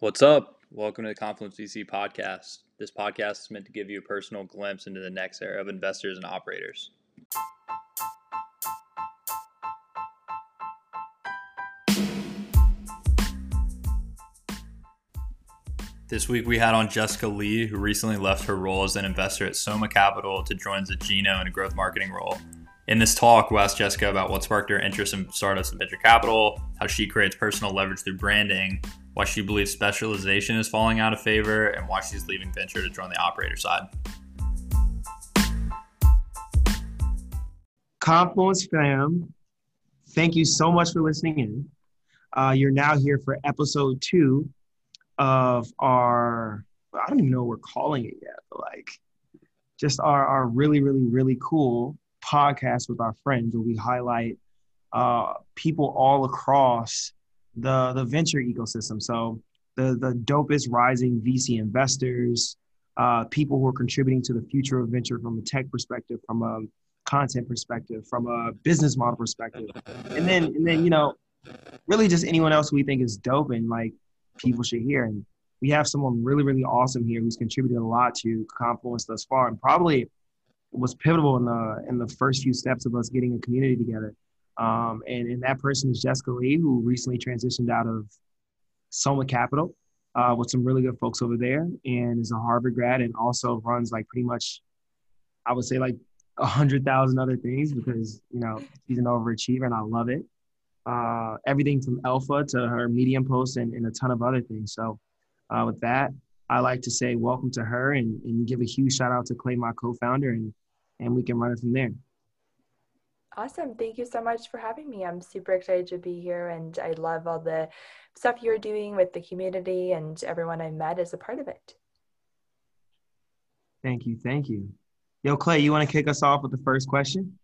What's up? Welcome to the Confluence VC podcast. This podcast is meant to give you a personal glimpse into the next era of investors and operators. This week we had on Jessica Lee, who recently left her role as an investor at Soma Capital to join Zageno in a growth marketing role. In this talk, we'll ask Jessica about what sparked her interest in startups and venture capital, how she creates personal leverage through branding, why she believes specialization is falling out of favor, and why she's leaving venture to join the operator side. Confluence fam, thank you so much for listening in. Uh, you're now here for episode two of our, I don't even know what we're calling it yet, but like just our, our really, really, really cool podcast with our friends where we highlight uh, people all across the the venture ecosystem. So the the dopest rising VC investors, uh, people who are contributing to the future of venture from a tech perspective, from a content perspective, from a business model perspective, and then and then you know, really just anyone else we think is dope and like people should hear. And we have someone really really awesome here who's contributed a lot to Confluence thus far, and probably was pivotal in the in the first few steps of us getting a community together. Um, and, and that person is Jessica Lee, who recently transitioned out of Soma Capital uh, with some really good folks over there and is a Harvard grad and also runs like pretty much, I would say like a hundred thousand other things because, you know, she's an overachiever and I love it. Uh, everything from Alpha to her Medium post and, and a ton of other things. So uh, with that, I like to say welcome to her and, and give a huge shout out to Clay, my co-founder, and and we can run it from there. Awesome. Thank you so much for having me. I'm super excited to be here and I love all the stuff you're doing with the community and everyone I met as a part of it. Thank you. Thank you. Yo, Clay, you want to kick us off with the first question?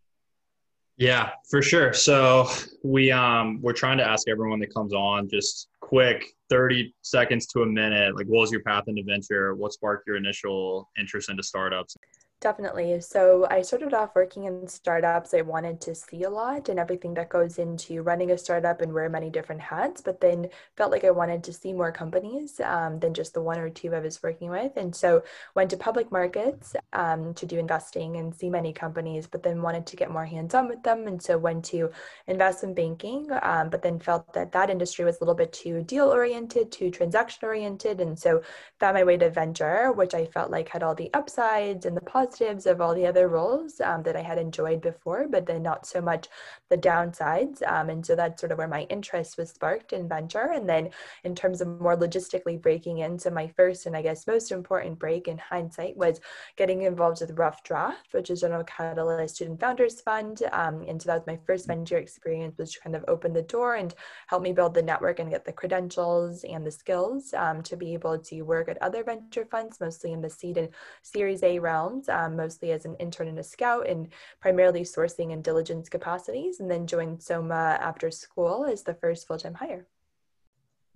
Yeah, for sure. So we um we're trying to ask everyone that comes on just quick 30 seconds to a minute like what was your path into venture what sparked your initial interest into startups Definitely. So I started off working in startups. I wanted to see a lot and everything that goes into running a startup and wear many different hats, but then felt like I wanted to see more companies um, than just the one or two I was working with. And so went to public markets um, to do investing and see many companies, but then wanted to get more hands on with them. And so went to investment banking, um, but then felt that that industry was a little bit too deal oriented, too transaction oriented. And so found my way to venture, which I felt like had all the upsides and the positives positives of all the other roles um, that I had enjoyed before, but then not so much the downsides. Um, and so that's sort of where my interest was sparked in venture. And then in terms of more logistically breaking into my first and I guess most important break in hindsight was getting involved with Rough Draft, which is General Catalyst Student Founders Fund. Um, and so that was my first venture experience, which kind of opened the door and helped me build the network and get the credentials and the skills um, to be able to work at other venture funds, mostly in the seed and Series A realms um, mostly as an intern and a scout and primarily sourcing and diligence capacities, and then joined Soma after school as the first full time hire.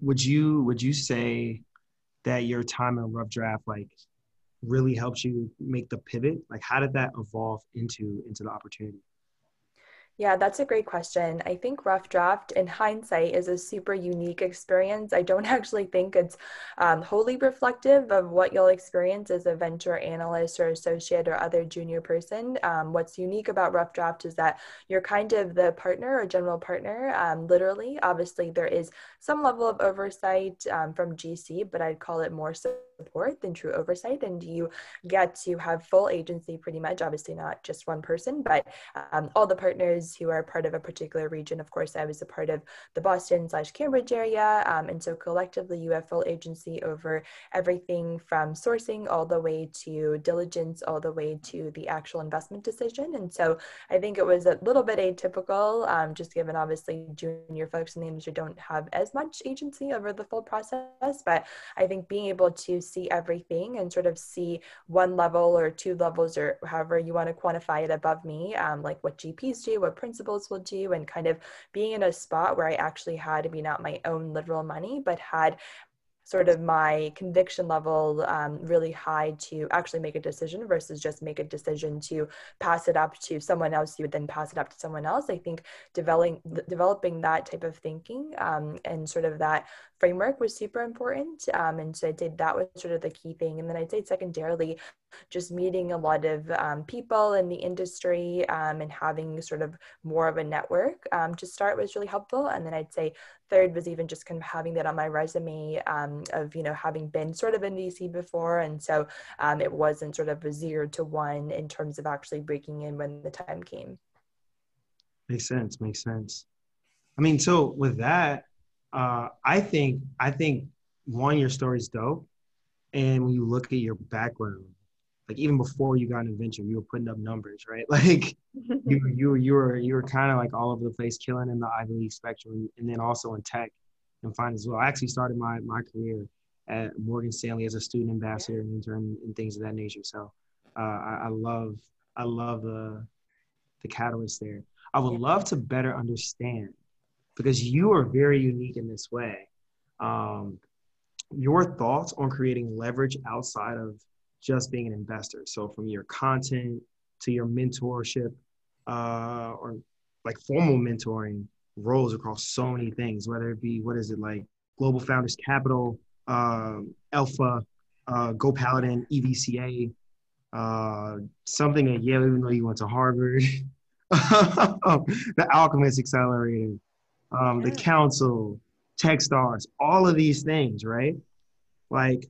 Would you would you say that your time in Rough Draft like really helps you make the pivot? Like how did that evolve into into the opportunity? Yeah, that's a great question. I think Rough Draft, in hindsight, is a super unique experience. I don't actually think it's um, wholly reflective of what you'll experience as a venture analyst or associate or other junior person. Um, what's unique about Rough Draft is that you're kind of the partner or general partner, um, literally. Obviously, there is some level of oversight um, from GC, but I'd call it more support than true oversight. And you get to have full agency pretty much, obviously, not just one person, but um, all the partners who are part of a particular region. Of course, I was a part of the Boston slash Cambridge area. Um, and so collectively, you have full agency over everything from sourcing all the way to diligence, all the way to the actual investment decision. And so I think it was a little bit atypical, um, just given obviously junior folks in the industry don't have as much agency over the full process. But I think being able to see everything and sort of see one level or two levels or however you want to quantify it above me, um, like what GPs do, what principals will do and kind of being in a spot where I actually had to be not my own literal money, but had sort of my conviction level um, really high to actually make a decision versus just make a decision to pass it up to someone else you would then pass it up to someone else i think developing developing that type of thinking um, and sort of that framework was super important. Um, and so I'd say that was sort of the key thing. And then I'd say secondarily, just meeting a lot of um, people in the industry um, and having sort of more of a network um, to start was really helpful. And then I'd say third was even just kind of having that on my resume um, of, you know, having been sort of in VC before. And so um, it wasn't sort of a zero to one in terms of actually breaking in when the time came. Makes sense. Makes sense. I mean, so with that, uh, I think I think one, your story's dope, and when you look at your background, like even before you got into venture, you were putting up numbers, right? Like you you you were you were kind of like all over the place, killing in the Ivy League spectrum, and then also in tech and finance as well. I actually started my my career at Morgan Stanley as a student ambassador and intern and things of that nature. So uh, I, I, love I love the the catalyst there. I would love to better understand because you are very unique in this way. Um, your thoughts on creating leverage outside of just being an investor. So from your content to your mentorship uh, or like formal mentoring roles across so many things, whether it be what is it like Global Founders Capital, um, Alpha, uh, Go Paladin, EVCA, uh, something at Yale, even though you went to Harvard, the Alchemist Accelerator, um, the Council, Techstars, all of these things, right? Like,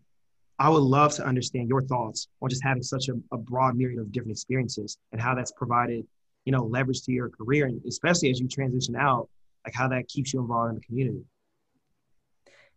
I would love to understand your thoughts on just having such a, a broad myriad of different experiences and how that's provided, you know, leverage to your career, and especially as you transition out, like how that keeps you involved in the community.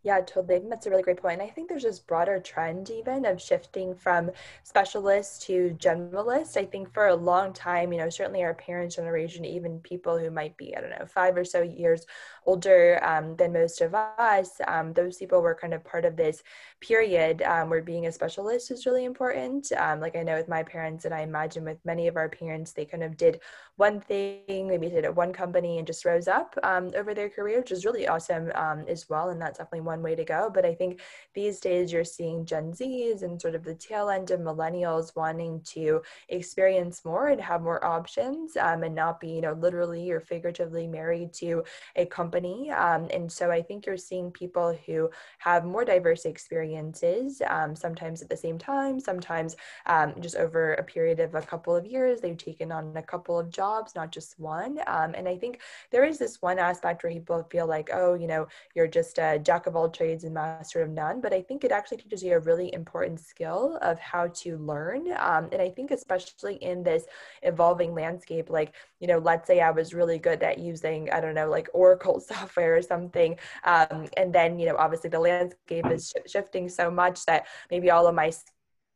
Yeah, totally. That's a really great point. And I think there's this broader trend even of shifting from specialist to generalist. I think for a long time, you know, certainly our parents' generation, even people who might be, I don't know, five or so years older um, than most of us, um, those people were kind of part of this period um, where being a specialist is really important. Um, like I know with my parents, and I imagine with many of our parents, they kind of did one thing, maybe did it one company and just rose up um, over their career, which is really awesome um, as well. And that's definitely one one way to go. But I think these days you're seeing Gen Zs and sort of the tail end of millennials wanting to experience more and have more options um, and not be, you know, literally or figuratively married to a company. Um, and so I think you're seeing people who have more diverse experiences, um, sometimes at the same time, sometimes um, just over a period of a couple of years, they've taken on a couple of jobs, not just one. Um, and I think there is this one aspect where people feel like, oh, you know, you're just a jack of all all trades and master of none, but I think it actually teaches you a really important skill of how to learn. Um, and I think, especially in this evolving landscape, like, you know, let's say I was really good at using, I don't know, like Oracle software or something. Um, and then, you know, obviously the landscape is sh- shifting so much that maybe all of my skills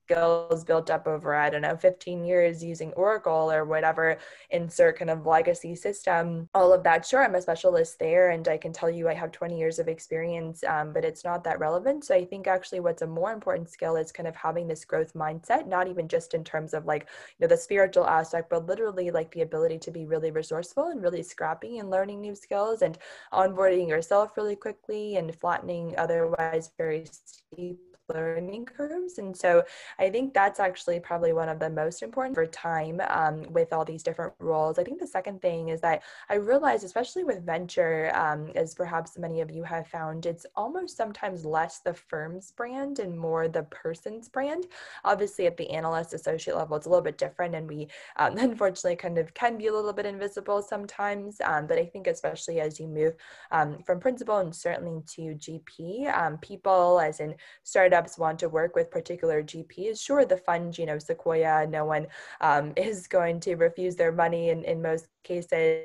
built up over, I don't know, 15 years using Oracle or whatever, insert kind of legacy system, all of that. Sure, I'm a specialist there and I can tell you I have 20 years of experience, um, but it's not that relevant. So I think actually what's a more important skill is kind of having this growth mindset, not even just in terms of like, you know, the spiritual aspect, but literally like the ability to be really resourceful and really scrappy and learning new skills and onboarding yourself really quickly and flattening otherwise very steep learning curves. And so I think that's actually probably one of the most important for time um, with all these different roles. I think the second thing is that I realize, especially with venture, um, as perhaps many of you have found, it's almost sometimes less the firm's brand and more the person's brand. Obviously, at the analyst associate level, it's a little bit different, and we um, unfortunately kind of can be a little bit invisible sometimes. Um, but I think, especially as you move um, from principal and certainly to GP, um, people, as in startup startups want to work with particular GPs, sure, the fund, you know, Sequoia, no one um, is going to refuse their money in, in most cases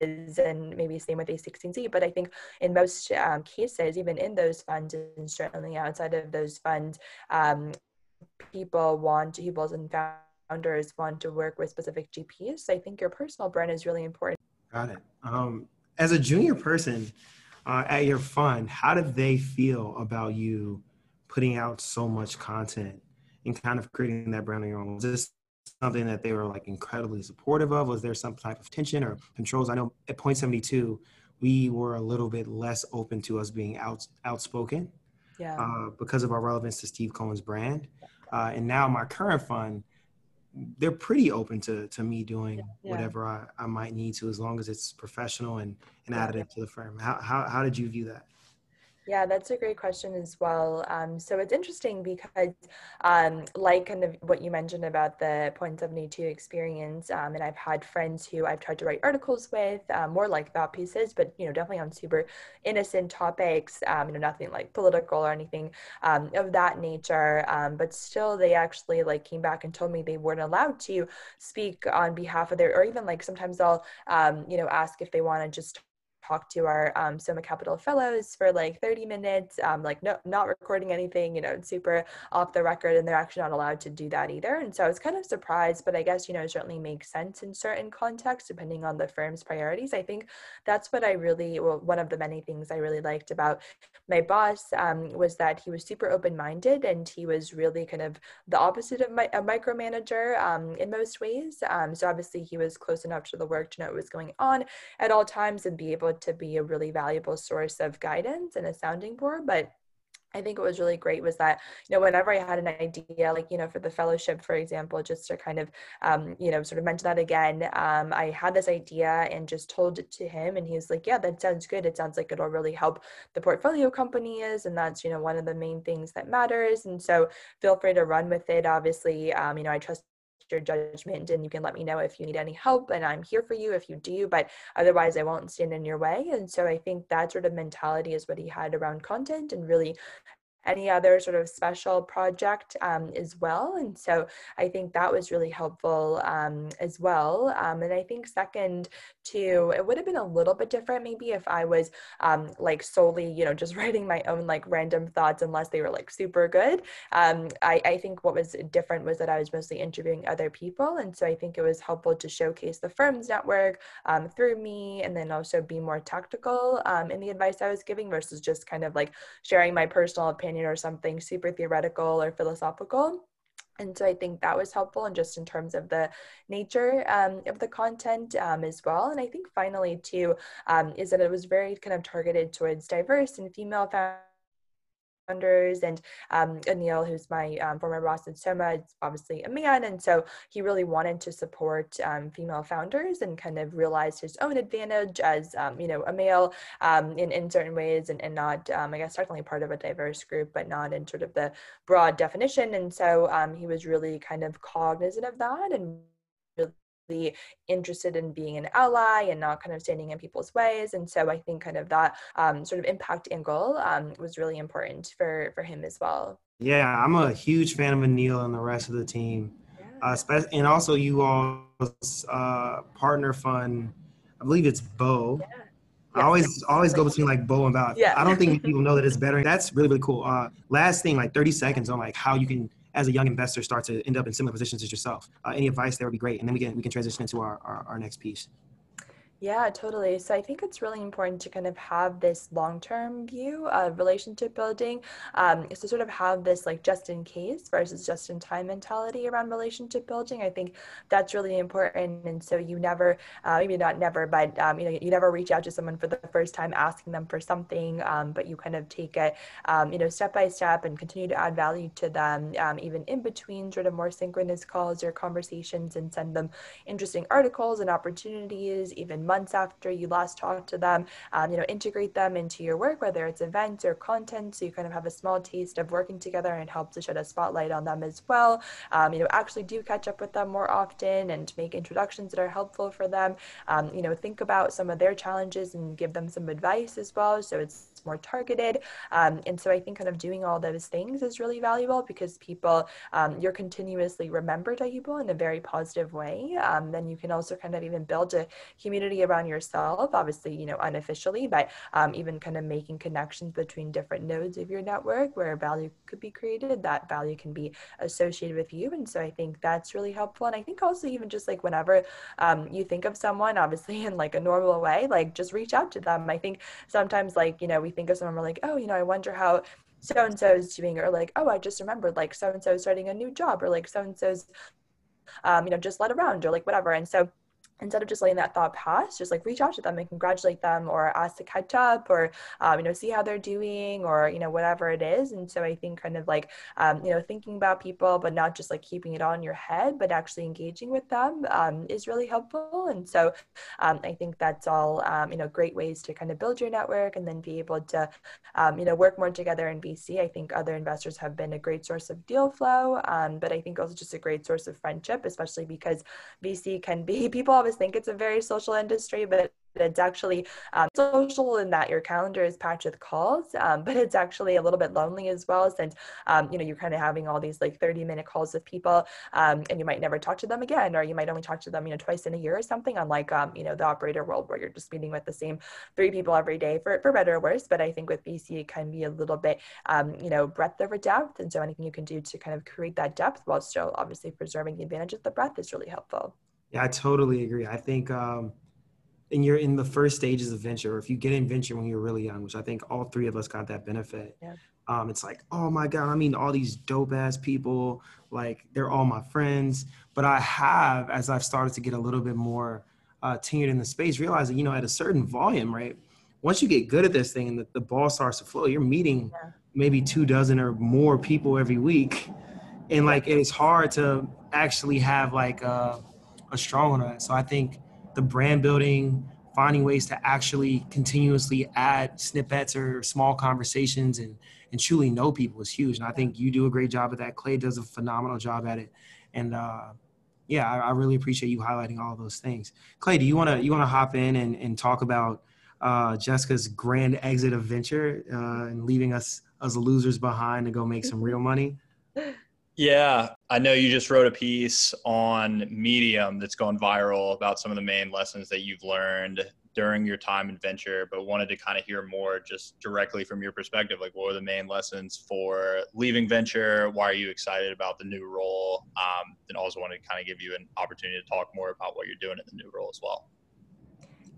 and maybe same with A16Z. But I think in most um, cases, even in those funds and certainly outside of those funds, um, people want people and founders want to work with specific GPs. So I think your personal brand is really important. Got it. Um, as a junior person uh, at your fund, how did they feel about you putting out so much content and kind of creating that brand on your own? Was this something that they were like incredibly supportive of? Was there some type of tension or controls? I know at Point 72, we were a little bit less open to us being out, outspoken yeah. uh, because of our relevance to Steve Cohen's brand. Uh, and now my current fund, they're pretty open to, to me doing yeah. whatever I, I might need to as long as it's professional and, and yeah. additive to the firm. How, how, how did you view that? Yeah, that's a great question as well. Um, so it's interesting because, um, like kind of what you mentioned about the Point 72 experience, um, and I've had friends who I've tried to write articles with, um, more like thought pieces, but you know, definitely on super innocent topics, um, you know, nothing like political or anything um, of that nature. but still, they actually like came back and told me they weren't allowed to speak on behalf of their, or even like sometimes I'll, you know, ask if they want to just talk to our um, Soma Capital fellows for like 30 minutes, um, like no, not recording anything, you know, super off the record, and they're actually not allowed to do that either. And so I was kind of surprised, but I guess, you know, it certainly makes sense in certain contexts, depending on the firm's priorities. I think that's what I really, well, one of the many things I really liked about my boss um, was that he was super open-minded and he was really kind of the opposite of my, a micromanager um, in most ways. Um, so obviously he was close enough to the work to know what was going on at all times and be able to be a really valuable source of guidance and a sounding board. But I think what was really great was that, you know, whenever I had an idea, like, you know, for the fellowship, for example, just to kind of, um, you know, sort of mention that again, um, I had this idea and just told it to him. And he was like, yeah, that sounds good. It sounds like it'll really help the portfolio companies. And that's, you know, one of the main things that matters. And so feel free to run with it. Obviously, um, you know, I trust your judgment and you can let me know if you need any help and I'm here for you if you do but otherwise I won't stand in your way. And so I think that sort of mentality is what he had around content and really any other sort of special project um, as well. And so I think that was really helpful um, as well. Um, and I think second to, it would have been a little bit different maybe if I was um, like solely, you know, just writing my own like random thoughts unless they were like super good. Um, I, I think what was different was that I was mostly interviewing other people. And so I think it was helpful to showcase the firm's network um, through me and then also be more tactical in the advice I was giving versus just kind of like sharing my personal opinion opinion or something super theoretical or philosophical. And so I think that was helpful, and just in terms of the nature um, of the content um, as well. And I think finally, too, um, is that it was very kind of targeted towards diverse and female founders and um, Anil, who's my um, former boss at Soma, is obviously a man. And so he really wanted to support um, female founders and kind of realized his own advantage as, um, you know, a male um, in, in certain ways and, and not, um, I guess, certainly part of a diverse group, but not in sort of the broad definition. And so he was really kind of cognizant of that and interested in being an ally and not kind of standing in people's ways. And so I think kind of that um, sort of impact angle um, was really important for for him as well. Yeah, I'm a huge fan of Anil and the rest of the team, yeah. uh, and also you all's uh, partner fund. I believe it's Bo. Yeah. I always always go between like Bo and Val. Yeah. I don't think people know that it's better. That's really really cool. Uh, last thing, like 30 seconds on like how you can as a young investor start to end up in similar positions as yourself. Uh, any advice there would be great, and then we can we can transition into our, our, our next piece. Yeah, totally. So I think it's really important to kind of have this long-term view of relationship building. Um, so sort of have this like just in case versus just in time mentality around relationship building. I think that's really important. And so you never, uh, maybe not never, but um, you know, you never reach out to someone for the first time asking them for something, um, but you kind of take it, um, you know, step by step and continue to add value to them, um, even in between sort of more synchronous calls or conversations, and send them interesting articles and opportunities, even months after you last talked to them. Um, you know, integrate them into your work, whether it's events or content, so you kind of have a small taste of working together and help to shed a spotlight on them as well. Um, you know, actually do catch up with them more often and make introductions that are helpful for them. Um, you know, think about some of their challenges and give them some advice as well. So it's more targeted. Um, and so I think kind of doing all those things is really valuable because people, um, you're continuously remembered by people in a very positive way. Um, then you can also kind of even build a community around yourself, obviously, you know, unofficially, but um, even kind of making connections between different nodes of your network where value could be created, that value can be associated with you. And so I think that's really helpful. And I think also even just like whenever um, you think of someone, obviously in like a normal way, like just reach out to them. I think sometimes like, you know, we think of someone, we're like, oh, you know, I wonder how so and so is doing, or like, oh, I just remembered like so and so starting a new job, or like so and so's, um, you know, just led around, or like whatever. And so instead of just letting that thought pass, just like reach out to them and congratulate them or ask to catch up or, um, you know, see how they're doing or, you know, whatever it is. And so I think kind of like, um, you know, thinking about people, but not just like keeping it on your head, but actually engaging with them um, is really helpful. And so um, I think that's all, um, you know, great ways to kind of build your network and then be able to, um, you know, work more together in VC. I think other investors have been a great source of deal flow, but I think also just a great source of friendship, especially because VC can be people always think it's a very social industry, but it's actually um, social in that your calendar is packed with calls, um, but it's actually a little bit lonely as well, since um, you know you're kind of having all these like 30 minute calls with people, um, and you might never talk to them again, or you might only talk to them you know twice in a year or something. Unlike um, you know the operator world where you're just meeting with the same three people every day for for better or worse. But I think with VC it can be a little bit um, you know breadth over depth, and so anything you can do to kind of create that depth while still obviously preserving the advantage of the breadth is really helpful. Yeah, I totally agree. I think um, and you're in the first stages of venture, or if you get in venture when you're really young, which I think all three of us got that benefit. Yeah. Um, it's like, oh my God, I mean, all these dope ass people, like they're all my friends. But I have, as I've started to get a little bit more uh, tenured in the space, realizing, you know, at a certain volume, right? Once you get good at this thing and the, the ball starts to flow, you're meeting yeah. maybe two dozen or more people every week. And like, it is hard to actually have like, uh, a strong one on that. So I think the brand building, finding ways to actually continuously add snippets or small conversations and and truly know people is huge. And I think you do a great job at that. Clay does a phenomenal job at it. And uh, yeah, I, I, really appreciate you highlighting all those things. Clay, do you wanna you wanna hop in and, and talk about uh, Jessica's grand exit of venture uh, and leaving us as losers behind to go make some real money? Yeah, I know you just wrote a piece on Medium that's gone viral about some of the main lessons that you've learned during your time in venture, but wanted to kind of hear more just directly from your perspective. Like, what were the main lessons for leaving venture? Why are you excited about the new role? Um, and also wanted to kind of give you an opportunity to talk more about what you're doing in the new role as well.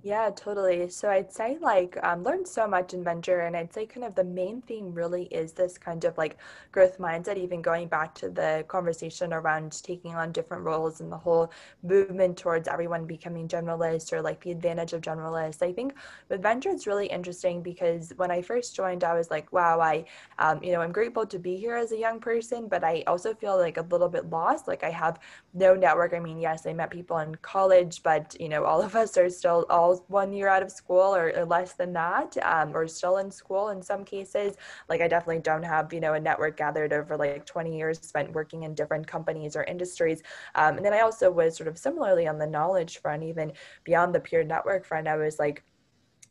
Yeah, totally. So I'd say like um, learned so much in venture, and I'd say kind of the main theme really is this kind of like growth mindset. Even going back to the conversation around taking on different roles and the whole movement towards everyone becoming generalists or like the advantage of generalists. I think with venture it's really interesting because when I first joined, I was like, wow, I um, you know I'm grateful to be here as a young person, but I also feel like a little bit lost. Like I have no network. I mean, yes, I met people in college, but you know all of us are still all one year out of school or, or less than that, um, or still in school in some cases. Like I definitely don't have, you know, a network gathered over like 20 years spent working in different companies or industries. Um, and then I also was sort of similarly on the knowledge front, even beyond the peer network front, I was like,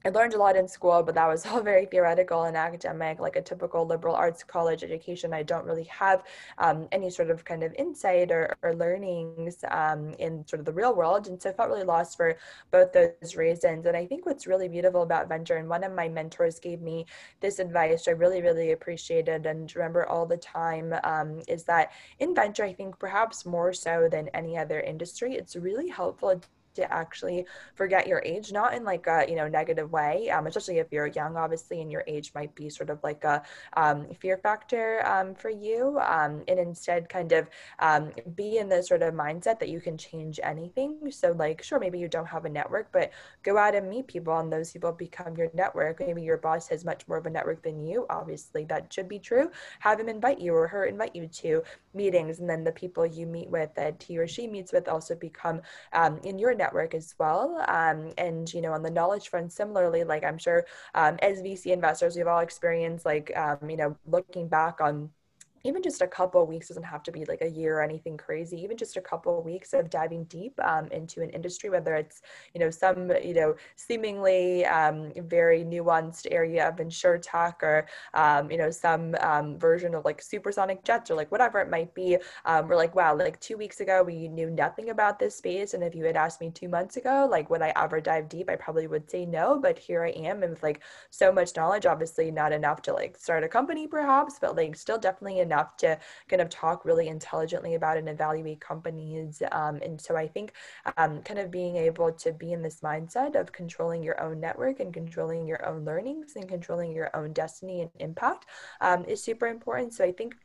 I learned a lot in school, but that was all very theoretical and academic, like a typical liberal arts college education. I don't really have um, any sort of kind of insight or, or learnings um, in sort of the real world. And so I felt really lost for both those reasons. And I think what's really beautiful about venture, and one of my mentors gave me this advice I really, really appreciated and remember all the time, um, is that in venture, I think perhaps more so than any other industry, it's really helpful to actually forget your age, not in like a you know negative way, um, especially if you're young, obviously, and your age might be sort of like a um, fear factor um, for you, um, and instead kind of um, be in the sort of mindset that you can change anything. So like, sure, maybe you don't have a network, but go out and meet people, and those people become your network. Maybe your boss has much more of a network than you. Obviously, that should be true. Have him invite you or her invite you to meetings, and then the people you meet with that he or she meets with also become um, in your network network as well. Um, and, you know, on the knowledge front, similarly, like I'm sure um, as VC investors, we've all experienced like, um, you know, looking back on even just a couple of weeks doesn't have to be like a year or anything crazy even just a couple of weeks of diving deep um, into an industry whether it's you know some you know seemingly um, very nuanced area of insurtech or um, you know some um, version of like supersonic jets or like whatever it might be um, we're like wow like two weeks ago we knew nothing about this space and if you had asked me two months ago like would i ever dive deep i probably would say no but here i am and with like so much knowledge obviously not enough to like start a company perhaps but like still definitely enough to kind of talk really intelligently about and evaluate companies. Um, and so I think um, kind of being able to be in this mindset of controlling your own network and controlling your own learnings and controlling your own destiny and impact um, is super important. So I think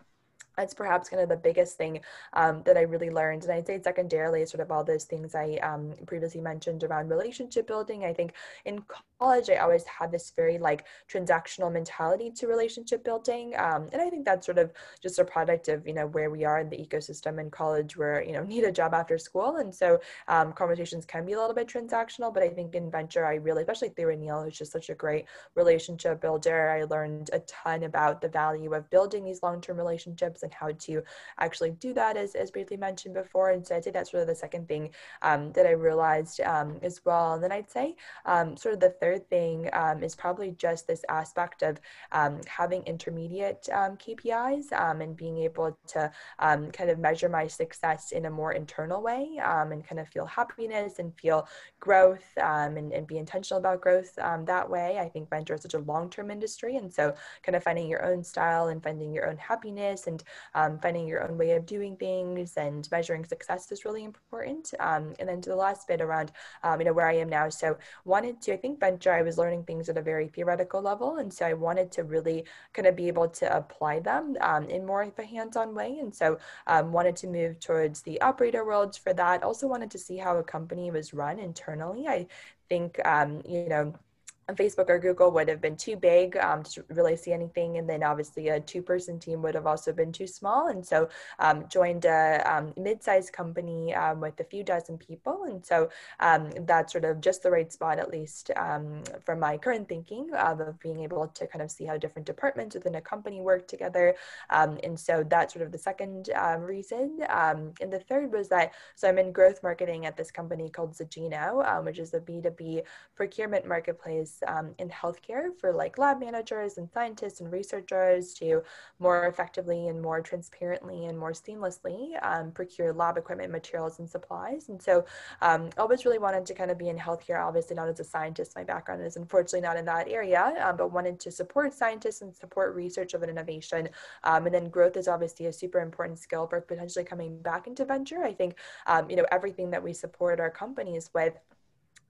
that's perhaps kind of the biggest thing um, that I really learned. And I'd say secondarily, sort of all those things I um, previously mentioned around relationship building. I think in college, I always had this very like transactional mentality to relationship building. Um, and I think that's sort of just a product of, you know, where we are in the ecosystem in college where, you know, need a job after school. And so um, conversations can be a little bit transactional, but I think in venture, I really, especially through Anil, who's just such a great relationship builder. I learned a ton about the value of building these long-term relationships and how to actually do that, as, as briefly mentioned before. And so I'd say that's sort of the second thing um, that I realized um, as well. And then I'd say um, sort of the third thing um, is probably just this aspect of um, having intermediate um, KPIs and being able to kind of measure my success in a more internal way and kind of feel happiness and feel growth and, and be intentional about growth that way. I think venture is such a long-term industry. And so kind of finding your own style and finding your own happiness and um, finding your own way of doing things and measuring success is really important. Um, and then to the last bit around, um, you know, where I am now. So wanted to, I think venture, I was learning things at a very theoretical level. And so I wanted to really kind of be able to apply them um, in more of a hands-on way. And so um, wanted to move towards the operator worlds for that. Also wanted to see how a company was run internally. I think, um, you know, Facebook or Google would have been too big um, to really see anything. And then obviously a two person team would have also been too small. And so um, joined a um, mid sized company um, with a few dozen people. And so um, that's sort of just the right spot, at least um, from my current thinking of being able to kind of see how different departments within a company work together. and so that's sort of the second reason. and the third was that, so I'm in growth marketing at this company called Zageno, which is a B2B procurement marketplace um, in healthcare for like lab managers and scientists and researchers to more effectively and more transparently and more seamlessly um, procure lab equipment, materials, and supplies. And so um, always really wanted to kind of be in healthcare, obviously not as a scientist. My background is unfortunately not in that area, um, but wanted to support scientists and support research of an innovation. Um, and then growth is obviously a super important skill for potentially coming back into venture. I think, um, you know, everything that we support our companies with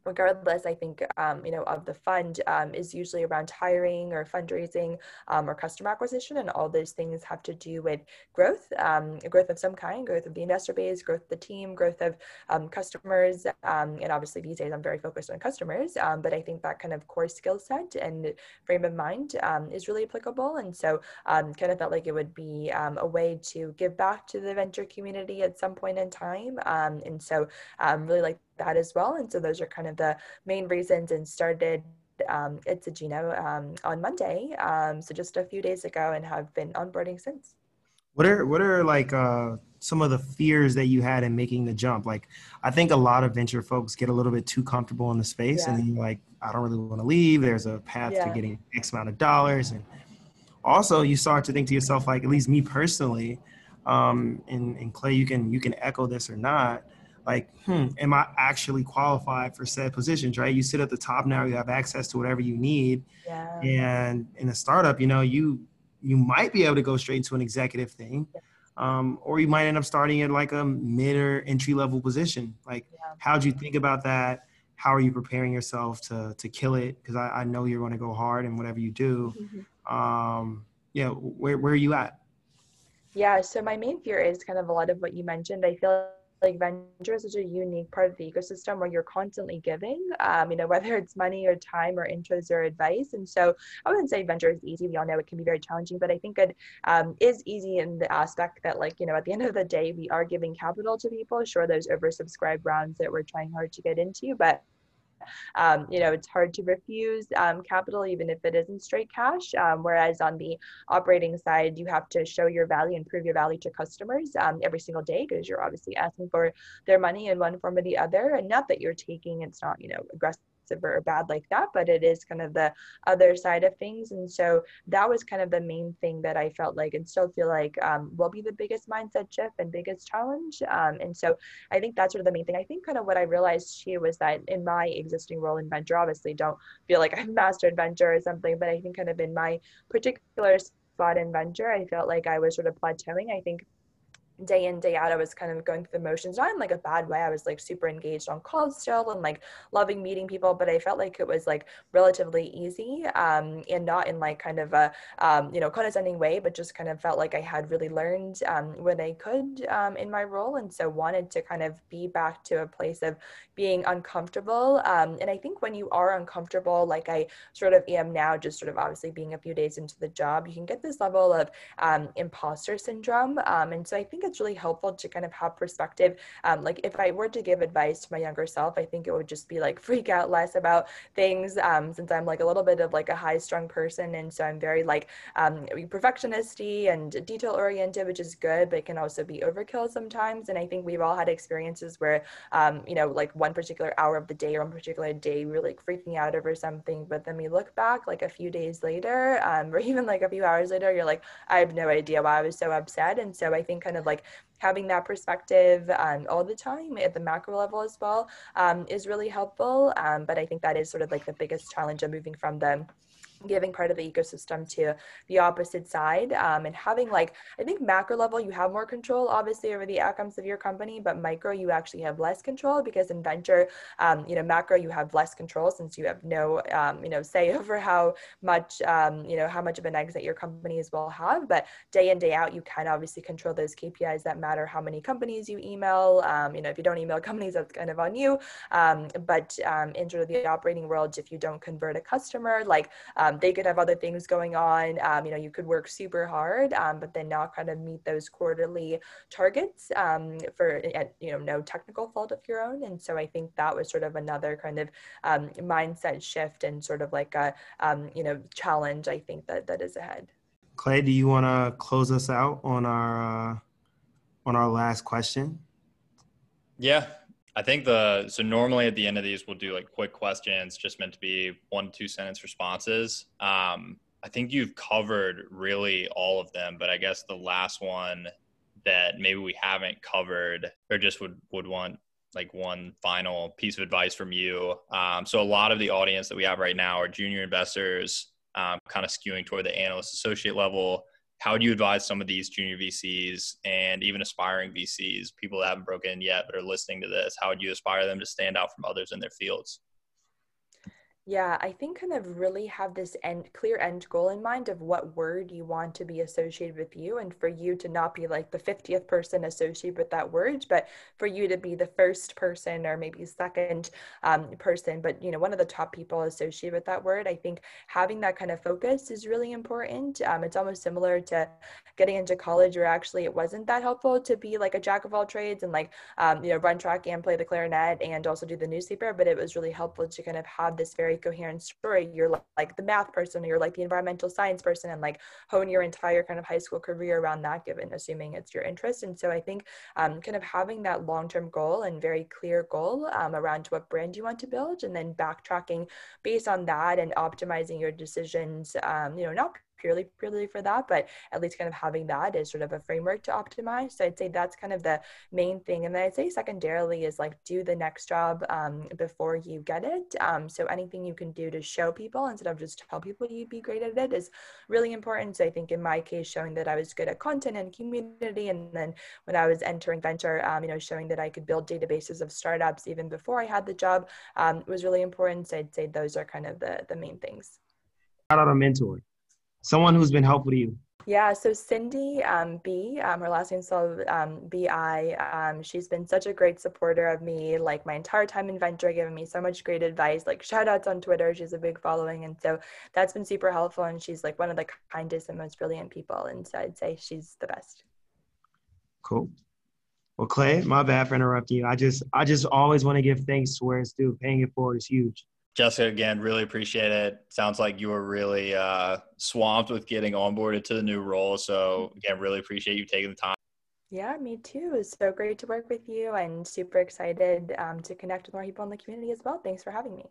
regardless i think um, you know of the fund um, is usually around hiring or fundraising um, or customer acquisition and all those things have to do with growth um, growth of some kind growth of the investor base growth of the team growth of um, customers um, and obviously these days i'm very focused on customers but i think that kind of core skill set and frame of mind is really applicable and so kind of felt like it would be a way to give back to the venture community at some point in time and so really like that as well. And so those are kind of the main reasons and started um, it's Zageno um, on Monday. Um, so just a few days ago and have been onboarding since. What are, what are like uh, some of the fears that you had in making the jump? Like, I think a lot of venture folks get a little bit too comfortable in the space yeah. and then like, I don't really want to leave. There's a path yeah. to getting X amount of dollars. And also you start to think to yourself, like, at least me personally, um, and, and Clay, you can, you can echo this or not like, hmm, am I actually qualified for said positions, right? You sit at the top now, you have access to whatever you need. Yeah. And in a startup, you know, you you might be able to go straight into an executive thing. Um, or you might end up starting at like a mid or entry level position. Like, yeah. how'd you think about that? How are you preparing yourself to to kill it? Because I, I know you're going to go hard in whatever you do. Mm-hmm. Um, yeah, where where are you at? Yeah, so my main fear is kind of a lot of what you mentioned. I feel like venture is such a unique part of the ecosystem where you're constantly giving um, you know whether it's money or time or interest or advice. And so i wouldn't say venture is easy. We all know it can be very challenging but i think it um, is easy in the aspect that like you know at the end of the day we are giving capital to people. Sure there's oversubscribed rounds that we're trying hard to get into but um, you know, it's hard to refuse um, capital even if it isn't straight cash. Um, whereas on the operating side, you have to show your value and prove your value to customers um, every single day because you're obviously asking for their money in one form or the other. And not that you're taking, it's not, you know, aggressive or bad like that, but it is kind of the other side of things. And so that was kind of the main thing that I felt like and still feel like um, will be the biggest mindset shift and biggest challenge. Um, and so I think that's sort of the main thing. I think kind of what I realized too was that in my existing role in venture, obviously don't feel like I've mastered venture or something, but I think kind of in my particular spot in venture, I felt like I was sort of plateauing. I think day in day out i was kind of going through the motions not in like a bad way i was like super engaged on calls still and like loving meeting people but i felt like it was like relatively easy um, and not in like kind of a um, you know condescending way but just kind of felt like i had really learned um, what i could um, in my role and so wanted to kind of be back to a place of being uncomfortable um, and i think when you are uncomfortable like i sort of am now just sort of obviously being a few days into the job you can get this level of um, imposter syndrome and so i think it's really helpful to kind of have perspective. Um, like if I were to give advice to my younger self, I think it would just be like freak out less about things um, since I'm like a little bit of like a high strung person. And so I'm very like um, perfectionisty and detail oriented, which is good, but it can also be overkill sometimes. And I think we've all had experiences where, um, you know, like one particular hour of the day or one particular day, we are like freaking out over something. But then we look back like a few days later, um, or even like a few hours later, you're like, I have no idea why I was so upset. And so I think kind of like having that perspective um, all the time at the macro level as well um, is really helpful. Um, but I think that is sort of like the biggest challenge of moving from the giving part of the ecosystem to the opposite side um, and having like i think macro level you have more control obviously over the outcomes of your company but micro you actually have less control because in venture um, you know macro you have less control since you have no um, you know say over how much um, you know how much of an exit your company companies will have but day in day out you can obviously control those kpis that matter how many companies you email um, you know if you don't email companies that's kind of on you um, but in sort of the operating world if you don't convert a customer like um, they could have other things going on. Um, you know, you could work super hard, um, but then not kind of meet those quarterly targets um, for you know no technical fault of your own. And so I think that was sort of another kind of um, mindset shift and sort of like a um, you know challenge. I think that that is ahead. Clay, do you want to close us out on our uh, on our last question? Yeah, I think the so normally at the end of these we'll do like quick questions, just meant to be one two sentence responses. Um, I think you've covered really all of them, but I guess the last one that maybe we haven't covered or just would would want like one final piece of advice from you. Um, so a lot of the audience that we have right now are junior investors, um, kind of skewing toward the analyst associate level how do you advise some of these junior VCs and even aspiring VCs, people that haven't broken in yet but are listening to this? How would you aspire them to stand out from others in their fields? Yeah, I think kind of really have this end clear end goal in mind of what word you want to be associated with you and for you to not be like the 50th person associated with that word, but for you to be the first person or maybe second um, person, but you know, one of the top people associated with that word. I think having that kind of focus is really important. Um, it's almost similar to getting into college where actually it wasn't that helpful to be like a jack of all trades and like, um, you know, run track and play the clarinet and also do the newspaper, but it was really helpful to kind of have this very very coherent story. You're like the math person or you're like the environmental science person and like hone your entire kind of high school career around that given assuming it's your interest. And so i think um, kind of having that long-term goal and very clear goal um, around what brand you want to build and then backtracking based on that and optimizing your decisions um, you know not purely purely for that, but at least kind of having that is sort of a framework to optimize. So I'd say that's kind of the main thing. And then I'd say secondarily is like do the next job um, before you get it. Um, so anything you can do to show people instead of just tell people you'd be great at it is really important. So I think in my case, showing that I was good at content and community, and then when I was entering venture, um, you know, showing that I could build databases of startups even before I had the job um, was really important. So I'd say those are kind of the the main things. Out a mentor someone who's been helpful to you? Yeah, so Cindy um, Bi, um, her last name's spelled um, B-I. Um, she's been such a great supporter of me, like my entire time in venture, giving me so much great advice, like shout outs on Twitter. She's a big following. And so that's been super helpful. And she's like one of the kindest and most brilliant people. And so I'd say she's the best. Cool. Well, Clay, my bad for interrupting you. I just, I just always want to give thanks to where it's due. Paying it forward is huge. Jessica, again, really appreciate it. Sounds like you were really uh, swamped with getting onboarded to the new role. So, again, really appreciate you taking the time. Yeah, me too. It's so great to work with you and super excited um, to connect with more people in the community as well. Thanks for having me.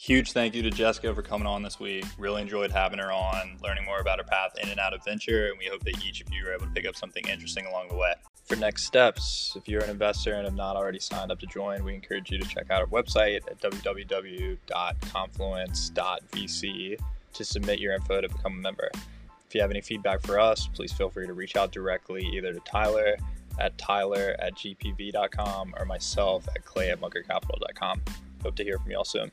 Huge thank you to Jessica for coming on this week. Really enjoyed having her on, learning more about her path in and out of venture, and we hope that each of you are able to pick up something interesting along the way. For next steps, if you're an investor and have not already signed up to join, we encourage you to check out our website at www.confluence.vc to submit your info to become a member. If you have any feedback for us, please feel free to reach out directly either to Tyler at tyler at gpv.com or myself at clay at bunkercapital.com. Hope to hear from you all soon.